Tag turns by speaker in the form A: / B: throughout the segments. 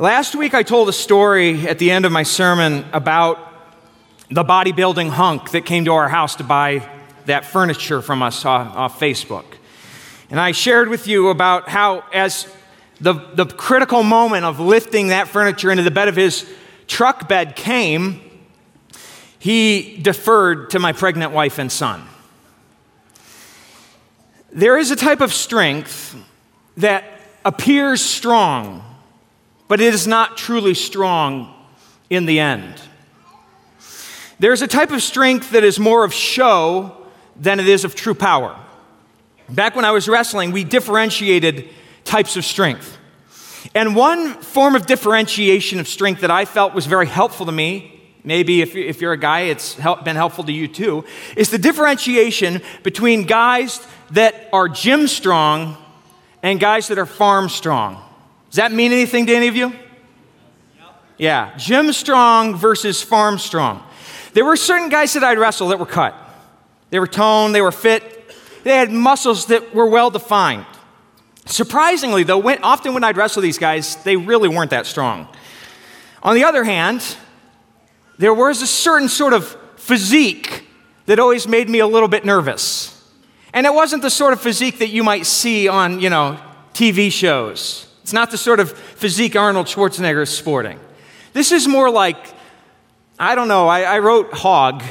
A: Last week, I told a story at the end of my sermon about the bodybuilding hunk that came to our house to buy that furniture from us off, Facebook. And I shared with you about how, as the, the critical moment of lifting that furniture into the bed of his truck bed came, he deferred to my pregnant wife and son. There is a type of strength that appears strong but it is not truly strong in the end. There's a type of strength that is more of show than it is of true power. Back when I was wrestling, we differentiated types of strength. And one form of differentiation of strength that I felt was very helpful to me, maybe if, if you're a guy, it's help, been helpful to you too, is the differentiation between guys that are gym strong and guys that are farm strong. Does that mean anything to any of you? Yeah, gym strong versus farm strong. There were certain guys that I'd wrestle that were cut. They were toned, they were fit, they had muscles that were well defined. Surprisingly, though, when, often when I'd wrestle these guys, they really weren't that strong. On the other hand, there was a certain sort of physique that always made me a little bit nervous. And it wasn't the sort of physique that you might see on, you know, TV shows. It's not the sort of physique Arnold Schwarzenegger is sporting. This is more like, I don't know, I, I wrote hog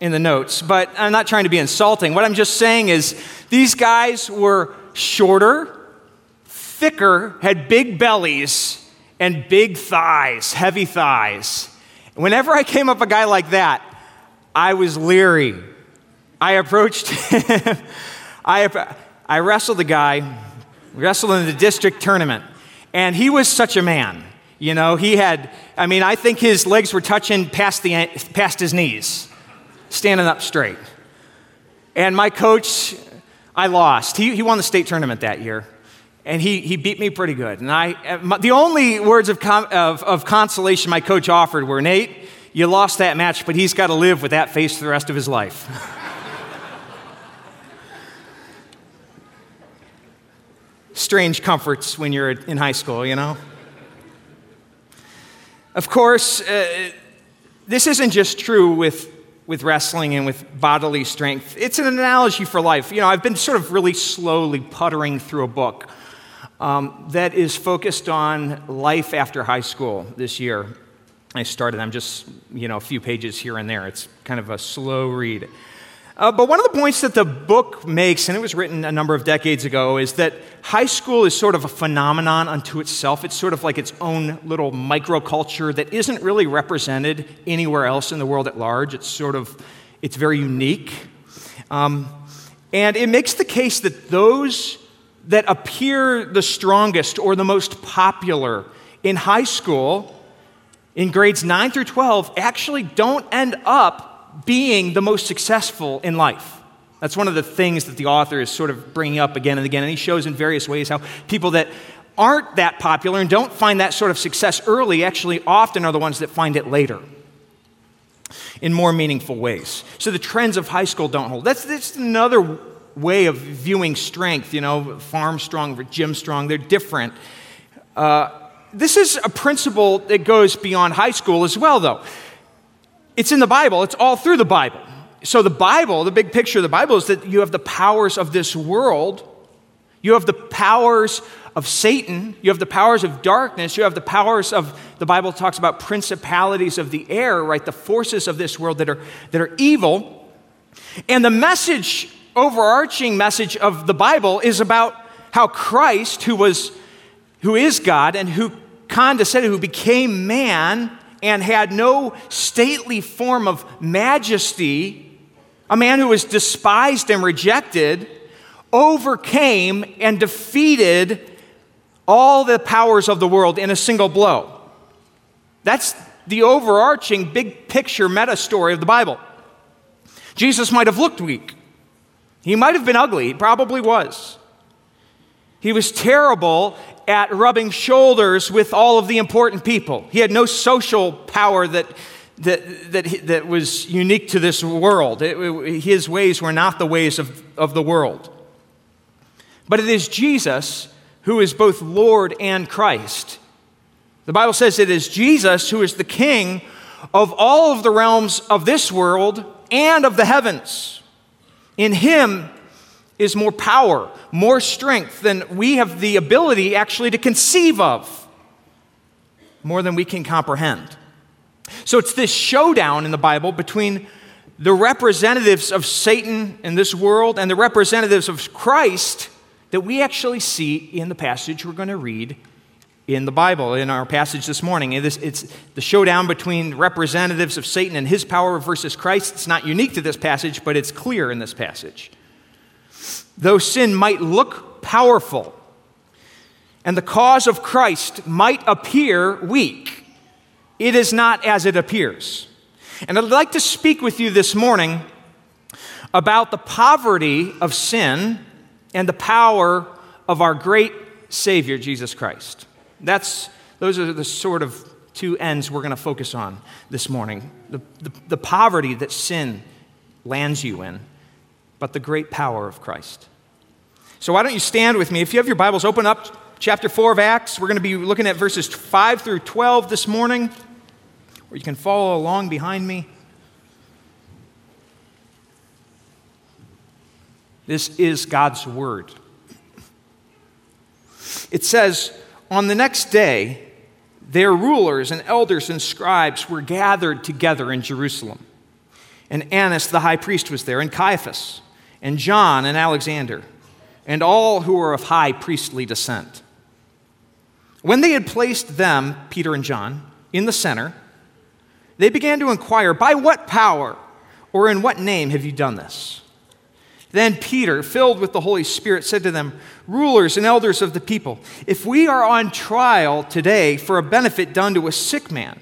A: in the notes, but I'm not trying to be insulting. What I'm just saying is these guys were shorter, thicker, had big bellies, and big thighs, heavy thighs. Whenever I came up a guy like that, I was leery. I approached him. I, I wrestled the guy wrestled in the district tournament. And he was such a man. You know, he had, I mean, I think his legs were touching past, the, past his knees, standing up straight. And my coach, I lost. He, he won the state tournament that year. And he, he beat me pretty good. And I, uh, the only words of, of, of consolation my coach offered were Nate, you lost that match, but he's got to live with that face for the rest of his life. strange comforts when you're in high school, you know? Of course, uh, this isn't just true with, with wrestling and with bodily strength. It's an analogy for life. You know, I've been sort of really slowly puttering through a book um, that is focused on life after high school this year. I started, I'm just, you know, a few pages here and there. It's kind of a slow read. Uh, but one of the points that the book makes, and it was written a number of decades ago, is that high school is sort of a phenomenon unto itself. It's sort of like its own little microculture that isn't really represented anywhere else in the world at large. It's sort of, it's very unique. Um, and it makes the case that those that appear the strongest or the most popular in high school, in grades 9 through 12, actually don't end up being the most successful in life. That's one of the things that the author is sort of bringing up again and again. And he shows in various ways how people that aren't that popular and don't find that sort of success early actually often are the ones that find it later in more meaningful ways. So the trends of high school don't hold. That's, that's another way of viewing strength, you know, farm strong, gym strong, they're different. Uh, this is a principle that goes beyond high school as well, though. It's in the Bible, it's all through the Bible. So, the Bible, the big picture of the Bible is that you have the powers of this world, you have the powers of Satan, you have the powers of darkness, you have the powers of, the Bible talks about principalities of the air, right? The forces of this world that are, that are evil. And the message, overarching message of the Bible is about how Christ, who was, who is God and who condescended, who became man, and had no stately form of majesty, a man who was despised and rejected, overcame and defeated all the powers of the world in a single blow. That's the overarching big picture meta story of the Bible. Jesus might have looked weak. He might have been ugly. He probably was. He was terrible at rubbing shoulders with all of the important people. He had no social power that, that, that, that was unique to this world. It, it, his ways were not the ways of, of the world. But it is Jesus who is both Lord and Christ. The Bible says it is Jesus who is the king of all of the realms of this world and of the heavens. In him is more power, more strength than we have the ability actually to conceive of, more than we can comprehend. So it's this showdown in the Bible between the representatives of Satan in this world and the representatives of Christ that we actually see in the passage we're going to read in the Bible, in our passage this morning. It's, it's the showdown between representatives of Satan and his power versus Christ. It's not unique to this passage, but it's clear in this passage. Though sin might look powerful and the cause of Christ might appear weak, it is not as it appears. And I'd like to speak with you this morning about the poverty of sin and the power of our great Savior, Jesus Christ. That's, those are the sort of two ends we're going to focus on this morning the, the, the poverty that sin lands you in, but the great power of Christ. So, why don't you stand with me? If you have your Bibles, open up chapter 4 of Acts. We're going to be looking at verses 5 through 12 this morning, or you can follow along behind me. This is God's Word. It says, on the next day, their rulers and elders and scribes were gathered together in Jerusalem. And Annas the high priest was there, and Caiaphas, and John and Alexander, and all who were of high priestly descent. When they had placed them, Peter and John, in the center, they began to inquire, By what power or in what name have you done this? Then Peter, filled with the Holy Spirit, said to them, Rulers and elders of the people, if we are on trial today for a benefit done to a sick man,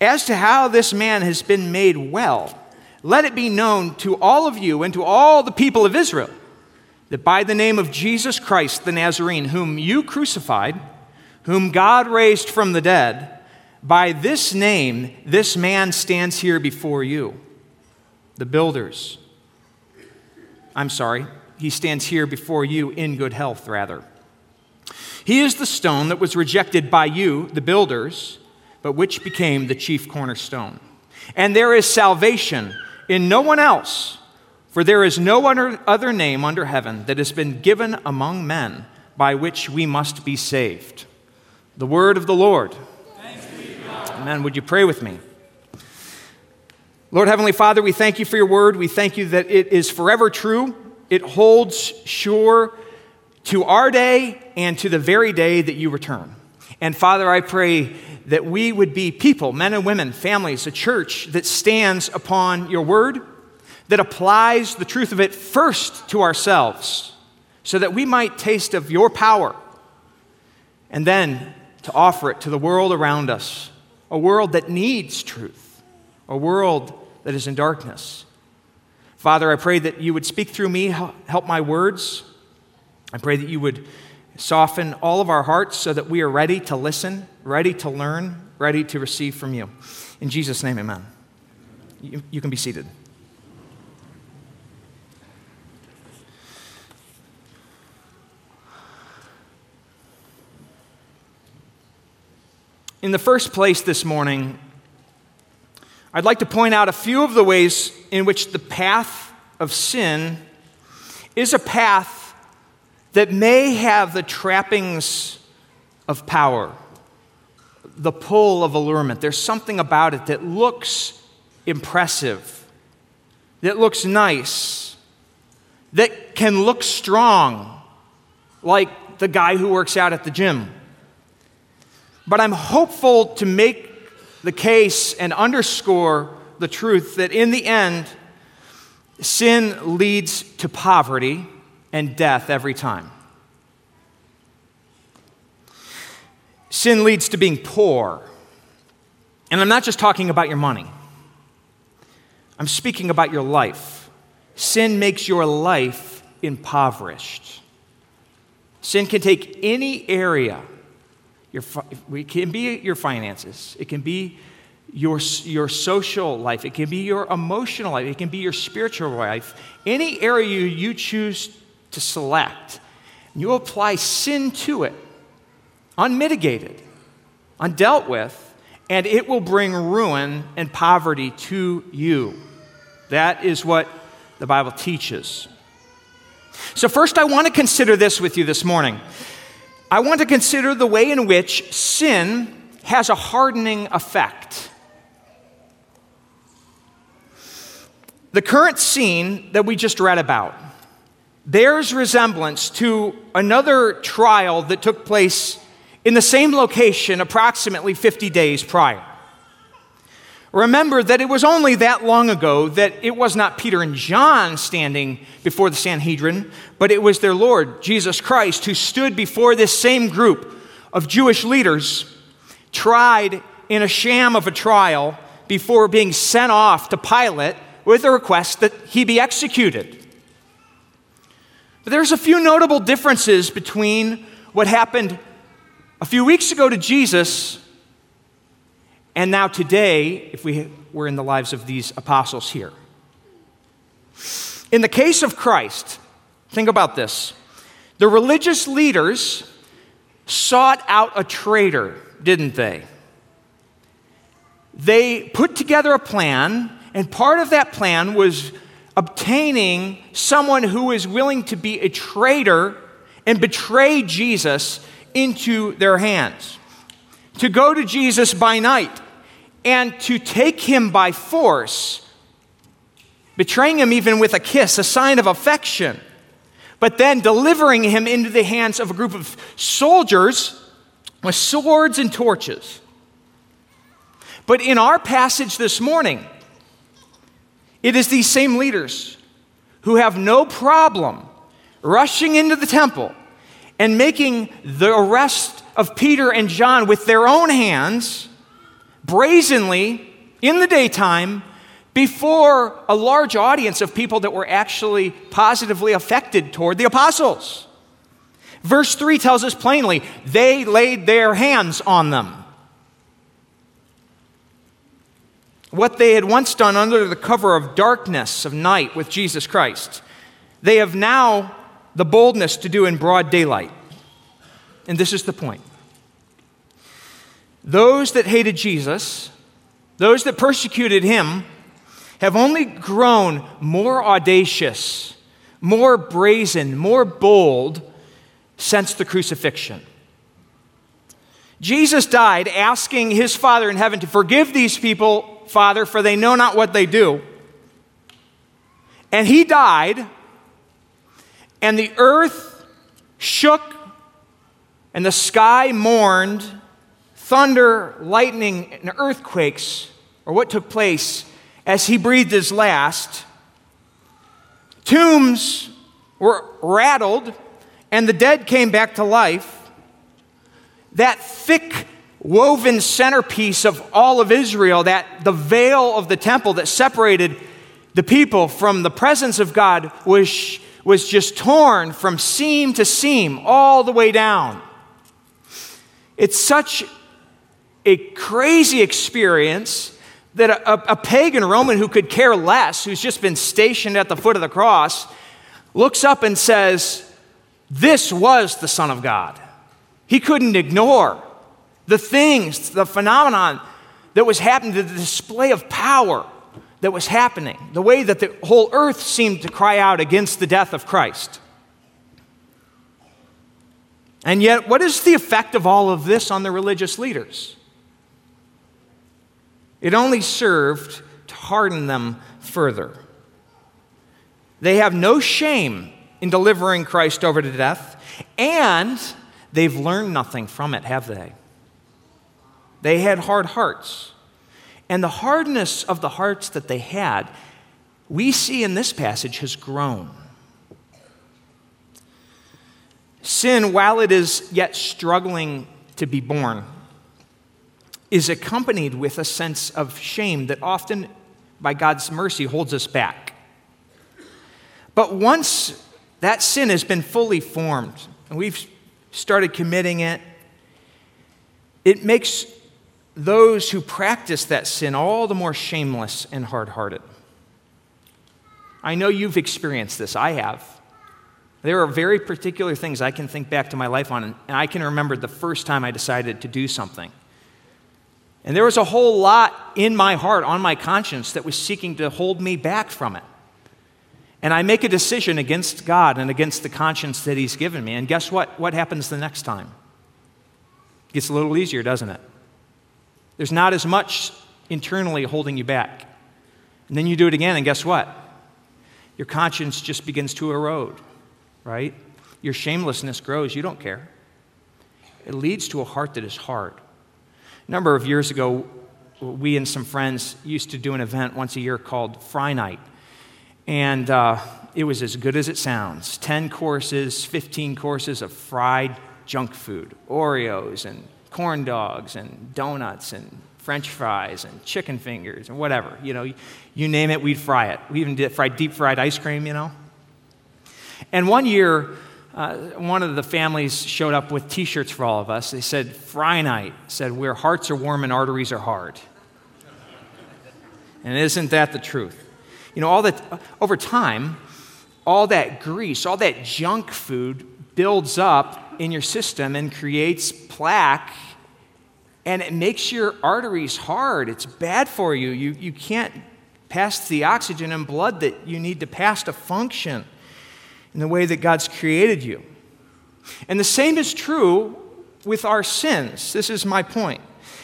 A: as to how this man has been made well, let it be known to all of you and to all the people of Israel that by the name of Jesus Christ the Nazarene, whom you crucified, whom God raised from the dead, by this name this man stands here before you. The builders, I'm sorry, he stands here before you in good health, rather. He is the stone that was rejected by you, the builders, but which became the chief cornerstone. And there is salvation in no one else, for there is no other name under heaven that has been given among men by which we must be saved. The word of the Lord. Amen. Would you pray with me? Lord Heavenly Father, we thank you for your word. We thank you that it is forever true. It holds sure to our day and to the very day that you return. And Father, I pray that we would be people, men and women, families, a church that stands upon your word, that applies the truth of it first to ourselves, so that we might taste of your power, and then to offer it to the world around us, a world that needs truth, a world that is in darkness. Father, I pray that you would speak through me, help my words. I pray that you would soften all of our hearts so that we are ready to listen, ready to learn, ready to receive from you. In Jesus' name, amen. You, you can be seated. In the first place this morning, I'd like to point out a few of the ways in which the path of sin is a path that may have the trappings of power, the pull of allurement. There's something about it that looks impressive, that looks nice, that can look strong, like the guy who works out at the gym. But I'm hopeful to make the case and underscore the truth that in the end, sin leads to poverty and death every time. Sin leads to being poor. And I'm not just talking about your money, I'm speaking about your life. Sin makes your life impoverished. Sin can take any area your, it can be your finances, it can be your, your social life, it can be your emotional life, it can be your spiritual life. Any area you choose to select, you apply sin to it, unmitigated. undealt with, and it will bring ruin and poverty to you. That is what the Bible teaches. So, first, I want to consider this with you this morning. I want to consider the way in which sin has a hardening effect. The current scene that we just read about bears resemblance to another trial that took place in the same location approximately 50 days prior. Remember that it was only that long ago that it was not Peter and John standing before the Sanhedrin, but it was their Lord, Jesus Christ, who stood before this same group of Jewish leaders, tried in a sham of a trial before being sent off to Pilate with a request that he be executed. But there's a few notable differences between what happened a few weeks ago to Jesus and now today, if we were in the lives of these apostles here. In the case of Christ, think about this. The religious leaders sought out a traitor, didn't they? They put together a plan, and part of that plan was obtaining someone who is willing to be a traitor and betray Jesus into their hands. To go to Jesus by night and to take him by force, betraying him even with a kiss, a sign of affection, but then delivering him into the hands of a group of soldiers with swords and torches. But in our passage this morning, it is these same leaders who have no problem rushing into the temple and making the arrest of Peter and John with their own hands, brazenly, in the daytime, before a large audience of people that were actually positively affected toward the apostles. Verse 3 tells us plainly they laid their hands on them. What they had once done under the cover of darkness of night with Jesus Christ, they have now the boldness to do in broad daylight. And this is the point. Those that hated Jesus, those that persecuted him, have only grown more audacious, more brazen, more bold since the crucifixion. Jesus died asking his Father in heaven to forgive these people Father, for they know not what they do. And he died, and the earth shook, and the sky mourned, thunder, lightning, and earthquakes, or what took place as he breathed his last. Tombs were rattled, and the dead came back to life. That thick woven centerpiece of all of Israel, that the veil of the temple that separated the people from the presence of God was, was just torn from seam to seam all the way down. It's such a crazy experience that a, a, pagan Roman who could care less, who's just been stationed at the foot of the cross, looks up and says, This was the Son of God. He couldn't ignore the things, the phenomenon that was happening, the display of power that was happening, the way that the whole earth seemed to cry out against the death of Christ. And yet, what is the effect of all of this on the religious leaders? It only served to harden them further. They have no shame in delivering Christ over to death, and they've learned nothing from it, have they? They had hard hearts. And the hardness of the hearts that they had, we see in this passage, has grown. Sin, while it is yet struggling to be born, is accompanied with a sense of shame that often, by God's mercy, holds us back. But once that sin has been fully formed and we've started committing it, it makes those who practice that sin all the more shameless and hard hearted. I know you've experienced this, I have. There are very particular things I can think back to my life on, and I can remember the first time I decided to do something And there was a whole lot in my heart, on my conscience, that was seeking to hold me back from it. And I make a decision against God and against the conscience that He's given me. And guess what? What happens the next time? It gets a little easier, doesn't it? There's not as much internally holding you back. And then you do it again, and guess what? Your conscience just begins to erode, right? Your shamelessness grows. You don't care. It leads to a heart that is hard. A number of years ago, we and some friends used to do an event once a year called Fry Night. And uh, it was as good as it sounds 10 courses, 15 courses of fried junk food Oreos and corn dogs and donuts and french fries and chicken fingers and whatever. You know, you name it, we'd fry it. We even did fried, deep fried ice cream, you know. And one year, uh, one of the families showed up with t shirts for all of us. They said, Fry night, said, where hearts are warm and arteries are hard. and isn't that the truth? You know, all that, over time, all that grease, all that junk food builds up in your system and creates plaque, and it makes your arteries hard. It's bad for you. You, you can't pass the oxygen and blood that you need to pass to function in the way that God's created you. And the same is true with our sins. This is my point.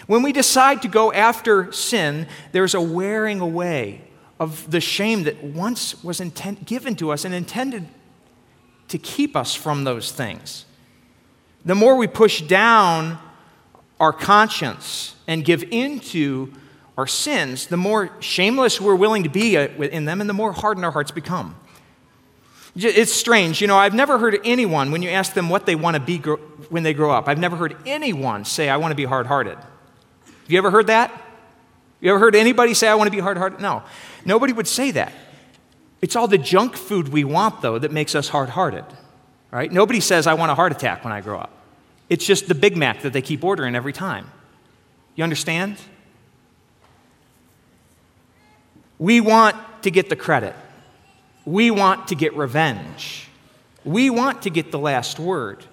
A: When we decide to go after sin, there's a wearing away of the shame that once was intent, given to us and intended to keep us from those things. The more we push down our conscience and give into our sins, the more shameless we're willing to be uh, in them and the more hardened our hearts become. It's strange. You know, I've never heard anyone, when you ask them what they want to be when they grow up, I've never heard anyone say, I want to be hard hearted. Have you ever heard that? You ever heard anybody say, I want to be hard hearted? No. Nobody would say that. It's all the junk food we want, though, that makes us hard hearted, right? Nobody says, I want a heart attack when I grow up. It's just the Big Mac that they keep ordering every time. You understand? We want to get the credit. We want to get revenge. We want to get the last word.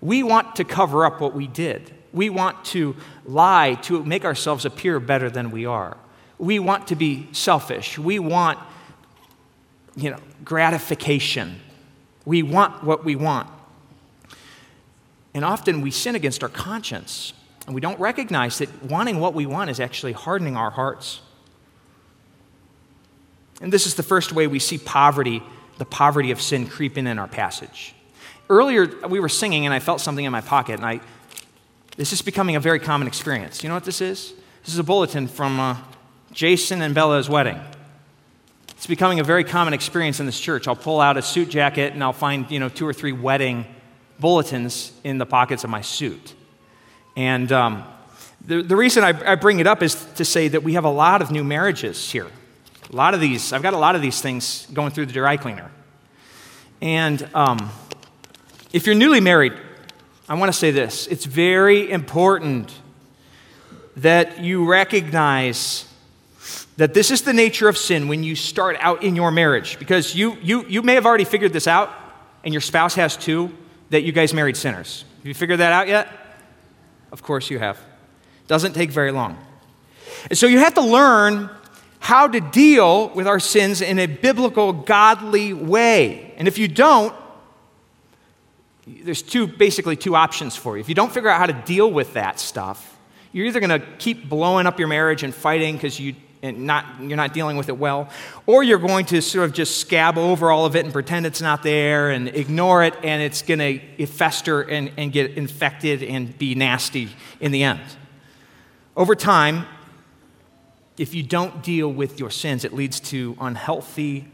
A: We want to cover up what we did. We want to lie to make ourselves appear better than we are. We want to be selfish. We want, you know, gratification. We want what we want. And often we sin against our conscience, and we don't recognize that wanting what we want is actually hardening our hearts. And this is the first way we see poverty, the poverty of sin creeping in our passage. Earlier, we were singing, and I felt something in my pocket, and I, this is becoming a very common experience. You know what this is? This is a bulletin from uh, Jason and Bella's wedding. It's becoming a very common experience in this church. I'll pull out a suit jacket, and I'll find, you know, two or three wedding bulletins in the pockets of my suit. And um, the, the reason I, I bring it up is to say that we have a lot of new marriages here a lot of these, I've got a lot of these things going through the dry cleaner. And um, if you're newly married, I want to say this it's very important that you recognize that this is the nature of sin when you start out in your marriage. Because you, you, you may have already figured this out, and your spouse has too, that you guys married sinners. Have you figured that out yet? Of course you have. Doesn't take very long. And so you have to learn how to deal with our sins in a biblical, godly way. And if you don't, there's two, basically two options for you. If you don't figure out how to deal with that stuff, you're either going to keep blowing up your marriage and fighting because you and not, you're not dealing with it well, or you're going to sort of just scab over all of it and pretend it's not there and ignore it, and it's going to fester and, and get infected and be nasty in the end. Over time, if you don't deal with your sins, it leads to unhealthy,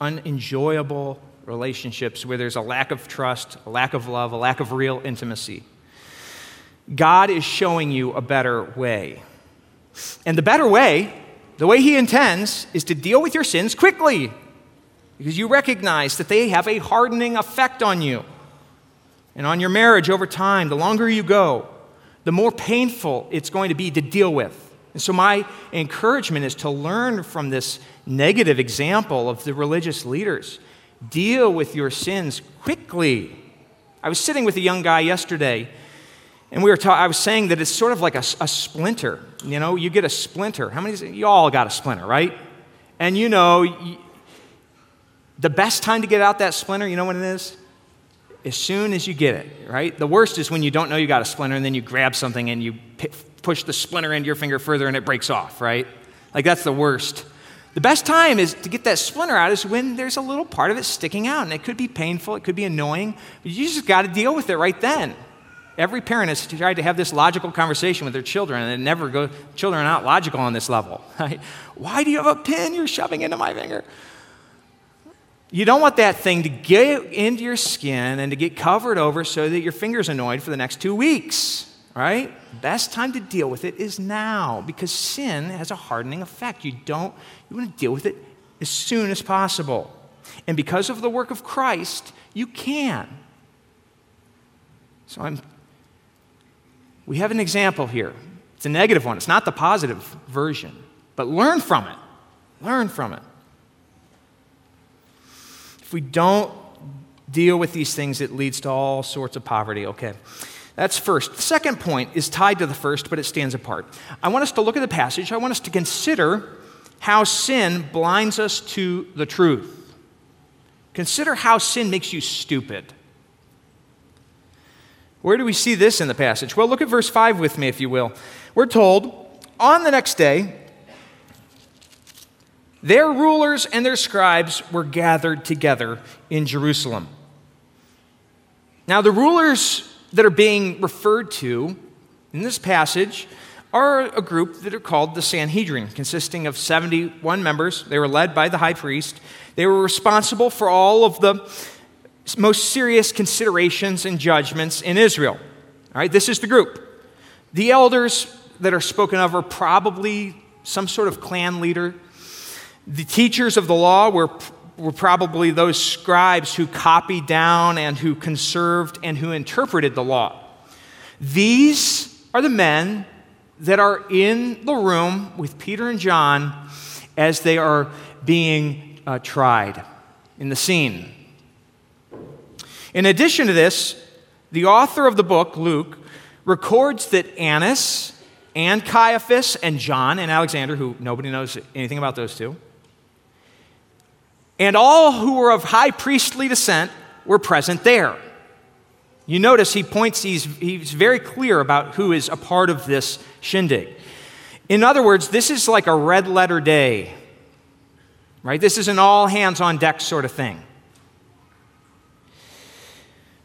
A: unenjoyable relationships where there's a lack of trust, a lack of love, a lack of real intimacy. God is showing you a better way. And the better way, the way He intends, is to deal with your sins quickly because you recognize that they have a hardening effect on you and on your marriage over time. The longer you go, the more painful it's going to be to deal with. And so, my encouragement is to learn from this negative example of the religious leaders. Deal with your sins quickly. I was sitting with a young guy yesterday, And we were ta- I was saying that it's sort of like a, a splinter. You know, you get a splinter. How many? You all got a splinter, right? And you know, the best time to get out that splinter, you know what it is? As soon as you get it, right? The worst is when you don't know you got a splinter and then you grab something and you p- push the splinter into your finger further and it breaks off, right? Like that's the worst. The best time is to get that splinter out is when there's a little part of it sticking out and it could be painful, it could be annoying, but you just got to deal with it right then. Every parent has tried to have this logical conversation with their children, and it never go. Children are not logical on this level. Right? Why do you have a pin you're shoving into my finger? You don't want that thing to get into your skin and to get covered over so that your finger's annoyed for the next two weeks. Right? Best time to deal with it is now because sin has a hardening effect. You don't. You want to deal with it as soon as possible, and because of the work of Christ, you can. So I'm we have an example here. It's a negative one, it's not the positive version, but learn from it. Learn from it. If we don't deal with these things, it leads to all sorts of poverty. Okay. That's first. The second point is tied to the first, but it stands apart. I want us to look at the passage. I want us to consider how sin blinds us to the truth. Consider how sin makes you stupid. Where do we see this in the passage? Well, look at verse 5 with me, if you will. We're told, on the next day, their rulers and their scribes were gathered together in Jerusalem. Now, the rulers that are being referred to in this passage are a group that are called the Sanhedrin, consisting of 71 members. They were led by the high priest. They were responsible for all of the most serious considerations and judgments in Israel. All right, this is the group. The elders that are spoken of are probably some sort of clan leader. The teachers of the law were, were probably those scribes who copied down and who conserved and who interpreted the law. These are the men that are in the room with Peter and John as they are being uh, tried in the scene. In addition to this, the author of the book, Luke, records that Annas and Caiaphas and John and Alexander, who nobody knows anything about those two, and all who were of high priestly descent were present there. You notice he points, he's, he's very clear about who is a part of this shindig. In other words, this is like a red letter day, right? This is an all hands on deck sort of thing.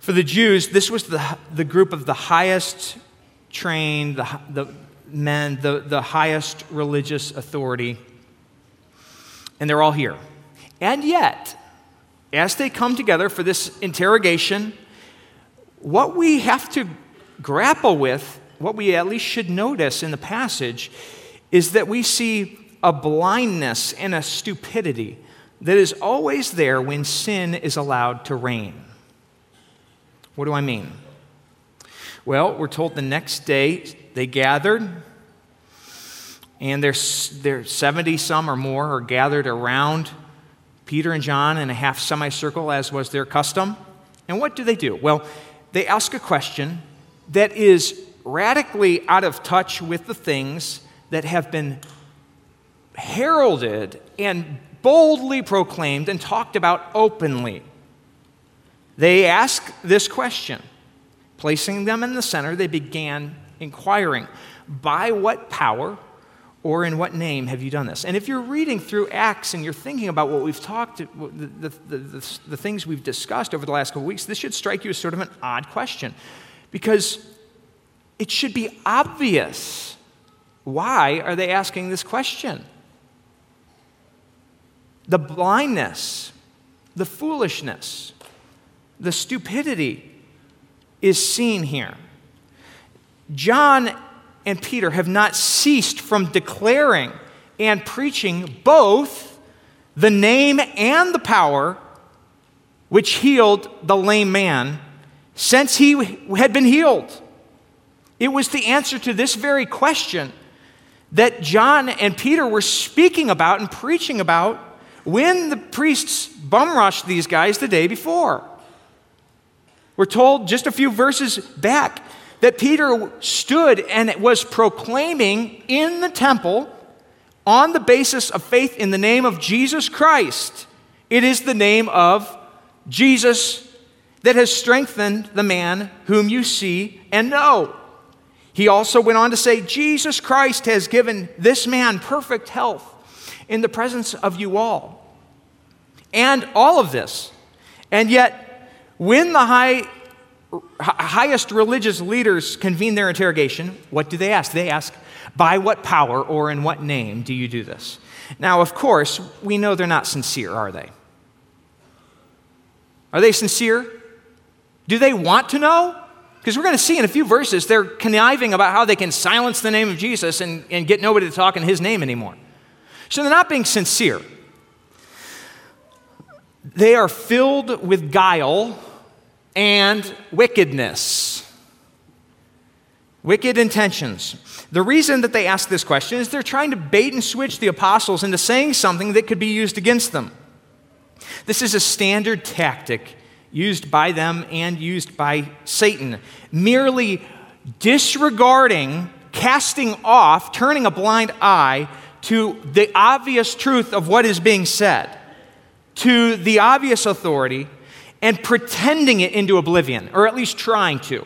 A: For the Jews, this was the, the group of the highest trained, the, the men, the, the highest religious authority. And they're all here. And yet, as they come together for this interrogation, what we have to grapple with, what we at least should notice in the passage, is that we see a blindness and a stupidity that is always there when sin is allowed to reign. What do I mean? Well, we're told the next day they gathered, and there's, there's 70 some or more are gathered around Peter and John in a half semicircle, as was their custom. And what do they do? Well, they ask a question that is radically out of touch with the things that have been heralded and boldly proclaimed and talked about openly they ask this question. Placing them in the center, they began inquiring, By what power or in what name have you done this? And if you're reading through Acts and you're thinking about what we've talked, the, the, the, the, things we've discussed over the last couple weeks, this should strike you as sort of an odd question because it should be obvious. Why are they asking this question? The blindness, the foolishness, the stupidity is seen here. John and Peter have not ceased from declaring and preaching both the name and the power which healed the lame man since he had been healed. It was the answer to this very question that John and Peter were speaking about and preaching about when the priests bum rushed these guys the day before. We're told just a few verses back that Peter stood and was proclaiming in the temple on the basis of faith in the name of Jesus Christ. It is the name of Jesus that has strengthened the man whom you see and know. He also went on to say, Jesus Christ has given this man perfect health in the presence of you all. And all of this. And yet, when the high, highest religious leaders convene their interrogation, what do they ask? They ask, by what power or in what name do you do this? Now, of course, we know they're not sincere, are they? Are they sincere? Do they want to know? Because we're going to see in a few verses they're conniving about how they can silence the name of Jesus and, and get nobody to talk in his name anymore. So they're not being sincere. They are filled with guile and wickedness. Wicked intentions. The reason that they ask this question is they're trying to bait and switch the apostles into saying something that could be used against them. This is a standard tactic used by them and used by Satan, merely disregarding, casting off, turning a blind eye to the obvious truth of what is being said, to the obvious authority, and pretending it into oblivion, or at least trying to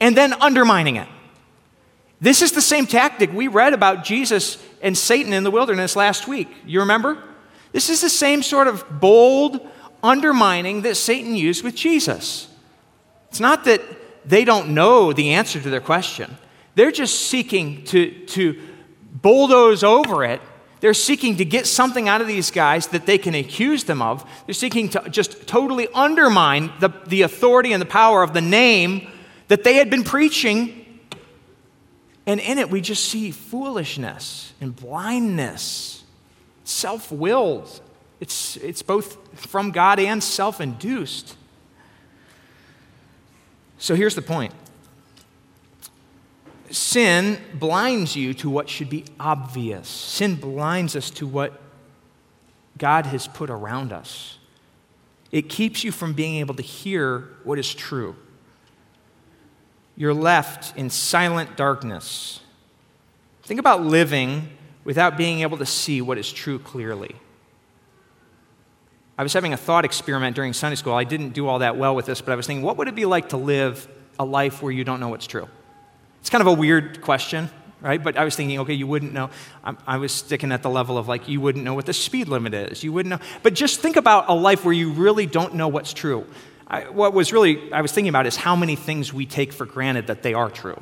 A: and then undermining it. This is the same tactic we read about Jesus and Satan in the wilderness last week. You remember? This is the same sort of bold undermining that Satan used with Jesus. It's not that they don't know the answer to their question, they're just seeking to, to bulldoze over it. They're seeking to get something out of these guys that they can accuse them of. They're seeking to just totally undermine the, the authority and the power of the name that they had been preaching. And in it, we just see foolishness and blindness, self willed. It's, it's both from God and self induced. So here's the point sin blinds you to what should be obvious, sin blinds us to what God has put around us. It keeps you from being able to hear what is true you're left in silent darkness. Think about living without being able to see what is true clearly. I was having a thought experiment during Sunday school. I didn't do all that well with this, but I was thinking, what would it be like to live a life where you don't know what's true? It's kind of a weird question, right? But I was thinking, okay, you wouldn't know. I, I was sticking at the level of like, you wouldn't know what the speed limit is. You wouldn't know. But just think about a life where you really don't know what's true. I, what was really, I was thinking about is how many things we take for granted that they are true.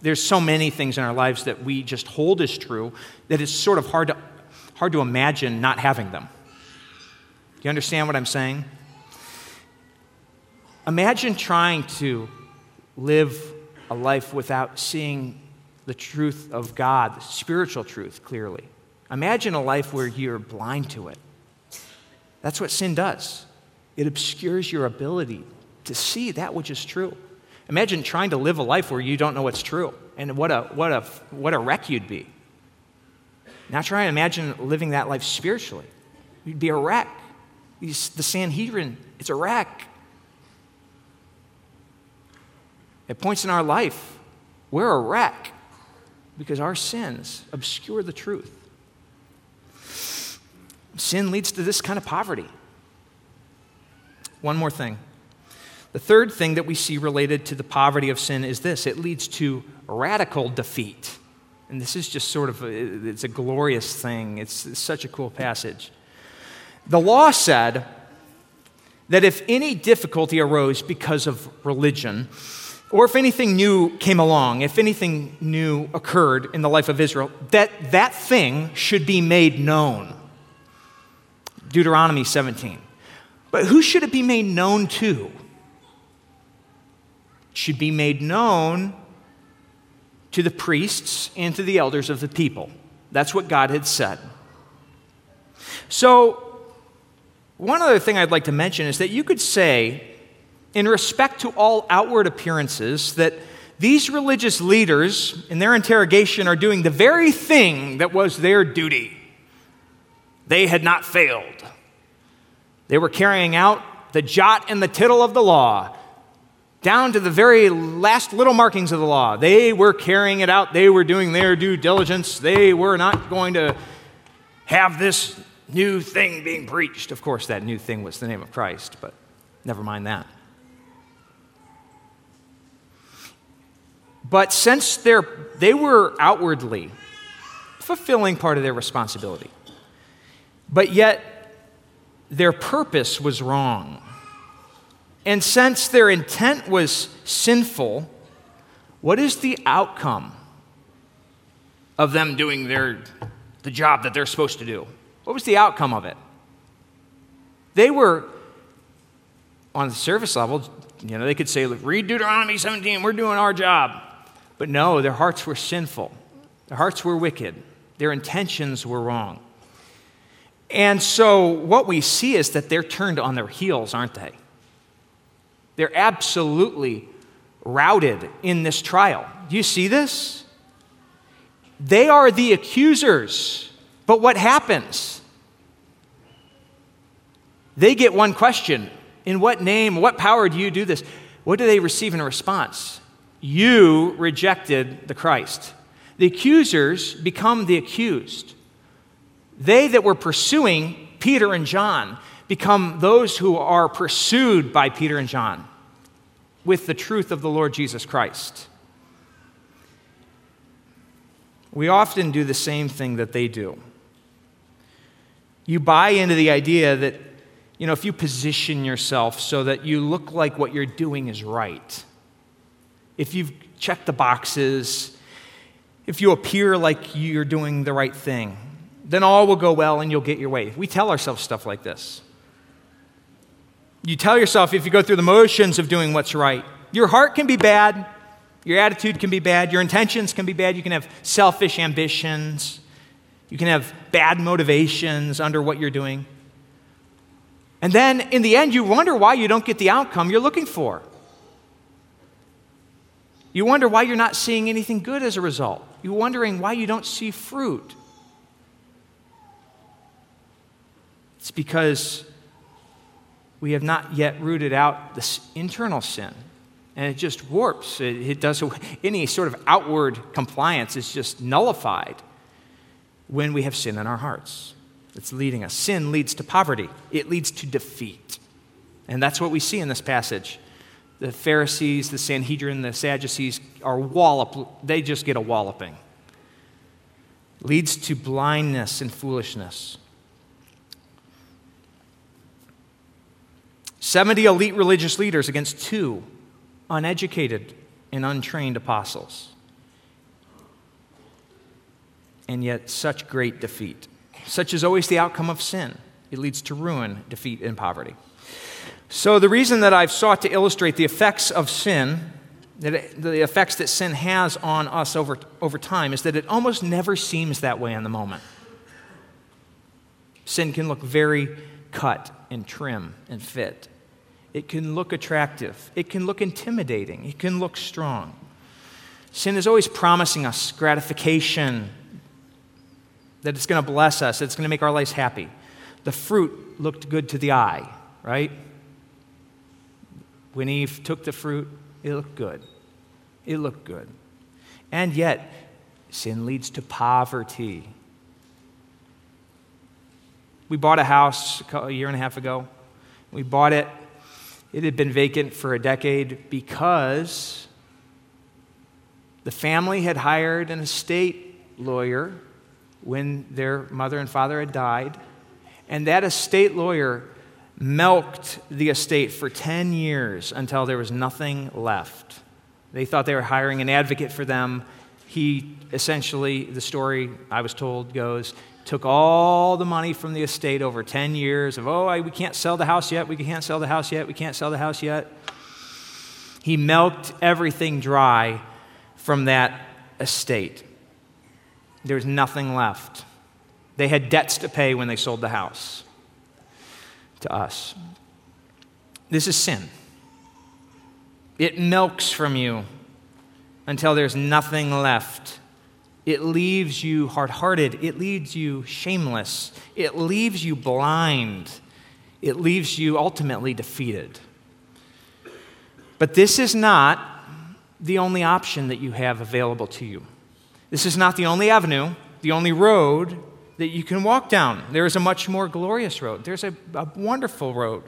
A: There's so many things in our lives that we just hold as true that it's sort of hard to, hard to imagine not having them. Do you understand what I'm saying? Imagine trying to live a life without seeing the truth of God, the spiritual truth, clearly. Imagine a life where you're blind to it. That's what sin does it obscures your ability to see that which is true. Imagine trying to live a life where you don't know what's true, and what a, what a, what a wreck you'd be. Now try and imagine living that life spiritually. You'd be a wreck. The Sanhedrin, it's a wreck. At points in our life, we're a wreck because our sins obscure the truth. Sin leads to this kind of poverty. One more thing. The third thing that we see related to the poverty of sin is this it leads to radical defeat. And this is just sort of a, it's a glorious thing. It's, it's such a cool passage. The law said that if any difficulty arose because of religion, or if anything new came along, if anything new occurred in the life of Israel, that that thing should be made known. Deuteronomy 17. But who should it be made known to? It should be made known to the priests and to the elders of the people. That's what God had said. So, one other thing I'd like to mention is that you could say, in respect to all outward appearances, that these religious leaders in their interrogation are doing the very thing that was their duty. They had not failed. They were carrying out the jot and the tittle of the law. down to the very last little markings of the law. They were carrying it out, they were doing their due diligence, they were not going to have this new thing being preached. Of course, that new thing was the name of Christ, but never mind that. But since they were outwardly fulfilling part of their responsibility, but yet their purpose was wrong. And since their intent was sinful, what is the outcome of them doing their, the job that they're supposed to do? What was the outcome of it? They were, on the surface level, you know, they could say, Look, read Deuteronomy 17, we're doing our job. But no, their hearts were sinful, their hearts were wicked, their intentions were wrong. And so what we see is that they're turned on their heels, aren't they? They're absolutely routed in this trial. Do you see this? They are the accusers. But what happens? They get one question In what name, what power do you do this? What do they receive in response? You rejected the Christ. The accusers become the accused. They that were pursuing Peter and John become those who are pursued by Peter and John with the truth of the Lord Jesus Christ. We often do the same thing that they do. You buy into the idea that, you know, if you position yourself so that you look like what you're doing is right, if you've checked the boxes, if you appear like you're doing the right thing, then all will go well and you'll get your way. We tell ourselves stuff like this. You tell yourself if you go through the motions of doing what's right, your heart can be bad, your attitude can be bad, your intentions can be bad, you can have selfish ambitions, you can have bad motivations under what you're doing. And then in the end, you wonder why you don't get the outcome you're looking for. You wonder why you're not seeing anything good as a result. You're wondering why you don't see fruit. It's because we have not yet rooted out this internal sin. And it just warps. It, it does any sort of outward compliance is just nullified when we have sin in our hearts. It's leading us. Sin leads to poverty. It leads to defeat. And that's what we see in this passage the Pharisees, the Sanhedrin, the Sadducees are wallop, they just get a walloping. Leads to blindness and foolishness. 70 elite religious leaders against two uneducated and untrained apostles. And yet, such great defeat. Such is always the outcome of sin. It leads to ruin, defeat, and poverty. So, the reason that I've sought to illustrate the effects of sin, the effects that sin has on us over, over time, is that it almost never seems that way in the moment. Sin can look very cut and trim and fit. It can look attractive. It can look intimidating. It can look strong. Sin is always promising us gratification, that it's going to bless us, it's going to make our lives happy. The fruit looked good to the eye, right? When Eve took the fruit, it looked good. It looked good. And yet, sin leads to poverty. We bought a house a year and a half ago. We bought it. It had been vacant for a decade because the family had hired an estate lawyer when their mother and father had died. And that estate lawyer milked the estate for 10 years until there was nothing left. They thought they were hiring an advocate for them. He essentially, the story I was told goes, took all the money from the estate over 10 years of, oh, I, we can't sell the house yet, we can't sell the house yet, we can't sell the house yet. He milked everything dry from that estate. There was nothing left. They had debts to pay when they sold the house to us. This is sin. It milks from you until there's nothing left. It leaves you hard hearted. It leaves you shameless. It leaves you blind. It leaves you ultimately defeated. But this is not the only option that you have available to you. This is not the only avenue, the only road that you can walk down. There is a much more glorious road. There's a, a wonderful road.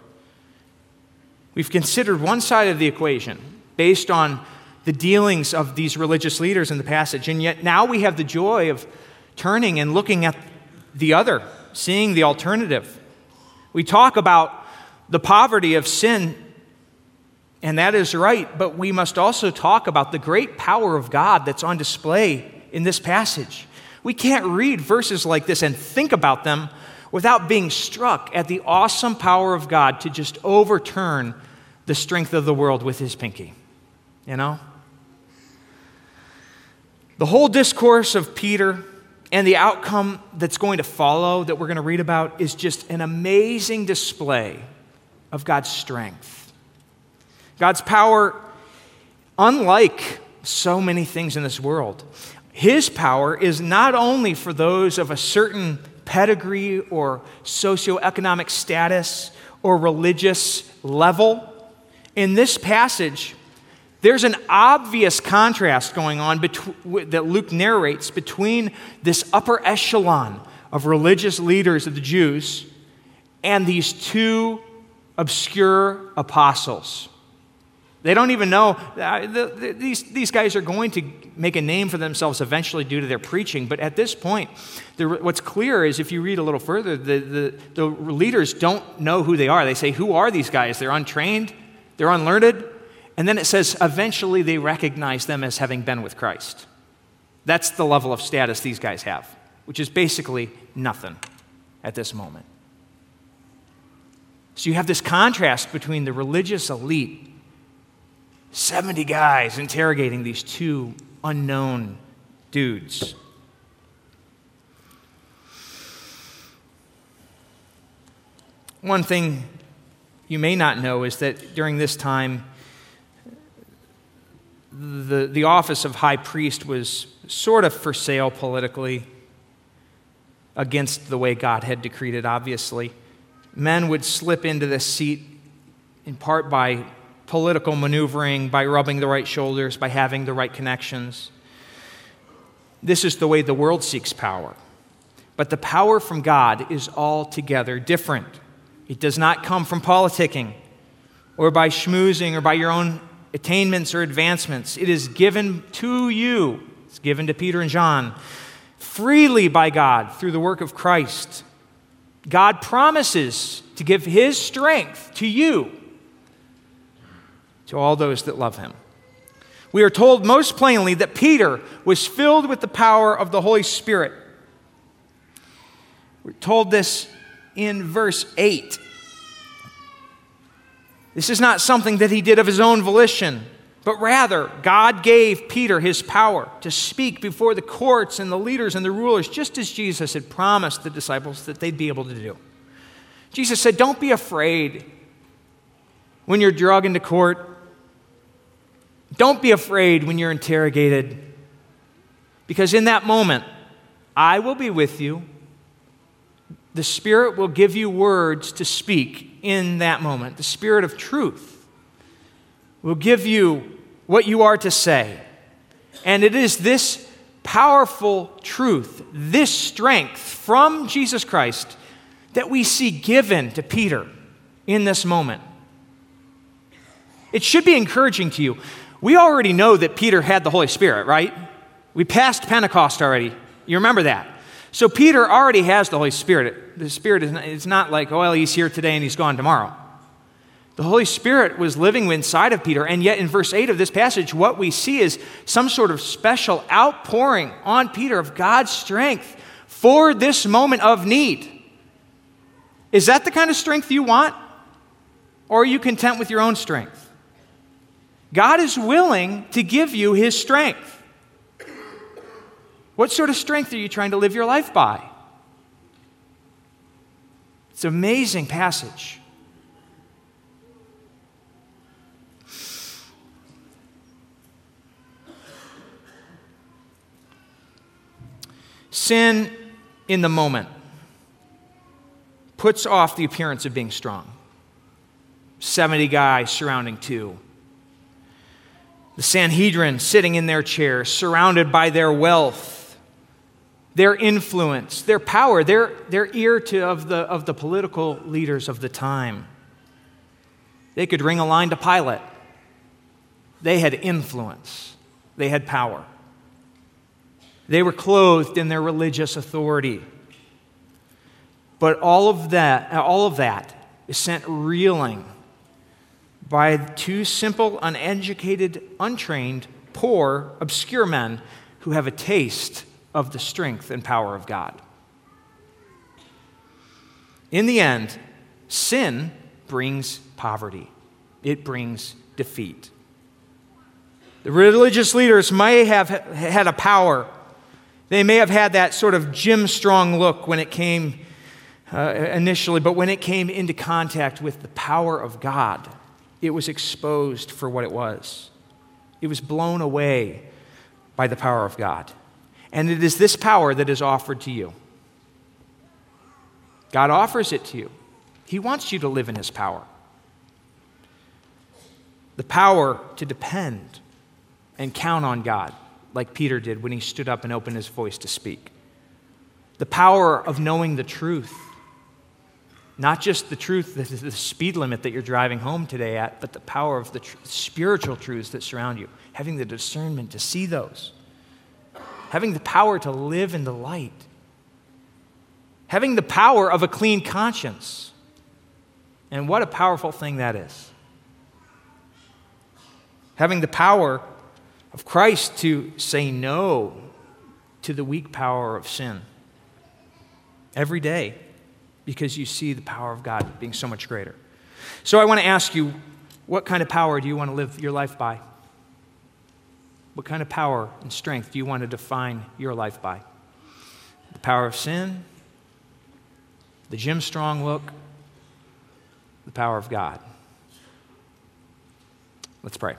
A: We've considered one side of the equation based on the dealings of these religious leaders in the passage, and yet now we have the joy of turning and looking at the other, seeing the alternative. We talk about the poverty of sin, and that is right, but we must also talk about the great power of God that's on display in this passage. We can't read verses like this and think about them without being struck at the awesome power of God to just overturn the strength of the world with his pinky. You know? The whole discourse of Peter and the outcome that's going to follow, that we're going to read about, is just an amazing display of God's strength. God's power, unlike so many things in this world, his power is not only for those of a certain pedigree or socioeconomic status or religious level. In this passage, there's an obvious contrast going on that Luke narrates between this upper echelon of religious leaders of the Jews and these two obscure apostles. They don't even know. Uh, the, the, these, these guys are going to make a name for themselves eventually due to their preaching. But at this point, the, what's clear is if you read a little further, the, the, the leaders don't know who they are. They say, Who are these guys? They're untrained, they're unlearned. And then it says, eventually they recognize them as having been with Christ. That's the level of status these guys have, which is basically nothing at this moment. So you have this contrast between the religious elite 70 guys interrogating these two unknown dudes. One thing you may not know is that during this time, the, the office of high priest was sort of for sale politically against the way God had decreed it, obviously. Men would slip into this seat in part by political maneuvering, by rubbing the right shoulders, by having the right connections. This is the way the world seeks power. But the power from God is altogether different. It does not come from politicking or by schmoozing or by your own attainments or advancements. It is given to you, it's given to Peter and John freely by God through the work of Christ. God promises to give His strength to you to all those that love him. We are told most plainly that Peter was filled with the power of the Holy Spirit. We're told this in verse 8. This is not something that he did of his own volition, but rather, God gave Peter his power to speak before the courts and the leaders and the rulers, just as Jesus had promised the disciples that they'd be able to do. Jesus said, Don't be afraid when you're dragged into court don't be afraid when you're interrogated, because in that moment, I will be with you. The Spirit will give you words to speak in that moment. The Spirit of truth will give you what you are to say. And it is this powerful truth, this strength from Jesus Christ that we see given to Peter in this moment. It should be encouraging to you. We already know that Peter had the Holy Spirit, right? We passed Pentecost already. You remember that. So Peter already has the Holy Spirit. The Spirit is not, it's not like, oh, well, he's here today and he's gone tomorrow. The Holy Spirit was living inside of Peter, and yet in verse 8 of this passage, what we see is some sort of special outpouring on Peter of God's strength for this moment of need. Is that the kind of strength you want? Or are you content with your own strength? God is willing to give you his strength. What sort of strength are you trying to live your life by? It's an amazing passage. Sin in the moment puts off the appearance of being strong. 70 guys surrounding two The Sanhedrin sitting in their chairs, surrounded by their wealth, their influence, their power, their, their ear to, of, the, of the political leaders of the time. They could ring a line to Pilate. They had influence, they had power. They were clothed in their religious authority. But all of that, all of that is sent reeling by two simple, uneducated, untrained, poor, obscure men who have a taste of the strength and power of God. In the end, sin brings poverty, it brings defeat. The religious leaders may have had a power. They may have had that sort of gym Strong look when it came uh, initially, but when it came into contact with the power of God, it was exposed for what it was. It was blown away by the power of God. And it is this power that is offered to you. God offers it to you. He wants you to live in His power. The power to depend and count on God, like Peter did when he stood up and opened his voice to speak. The power of knowing the truth not just the truth, the speed limit that you're driving home today at, but the power of the tr- spiritual truths that surround you. Having the discernment to see those. Having the power to live in the light. Having the power of a clean conscience. And what a powerful thing that is. Having the power of Christ to say no to the weak power of sin every day because you see the power of God being so much greater. So I want to ask you what kind of power do you want to live your life by? What kind of power and strength do you want to define your life by? The power of sin, the gym Strong look, the power of God. Let's pray.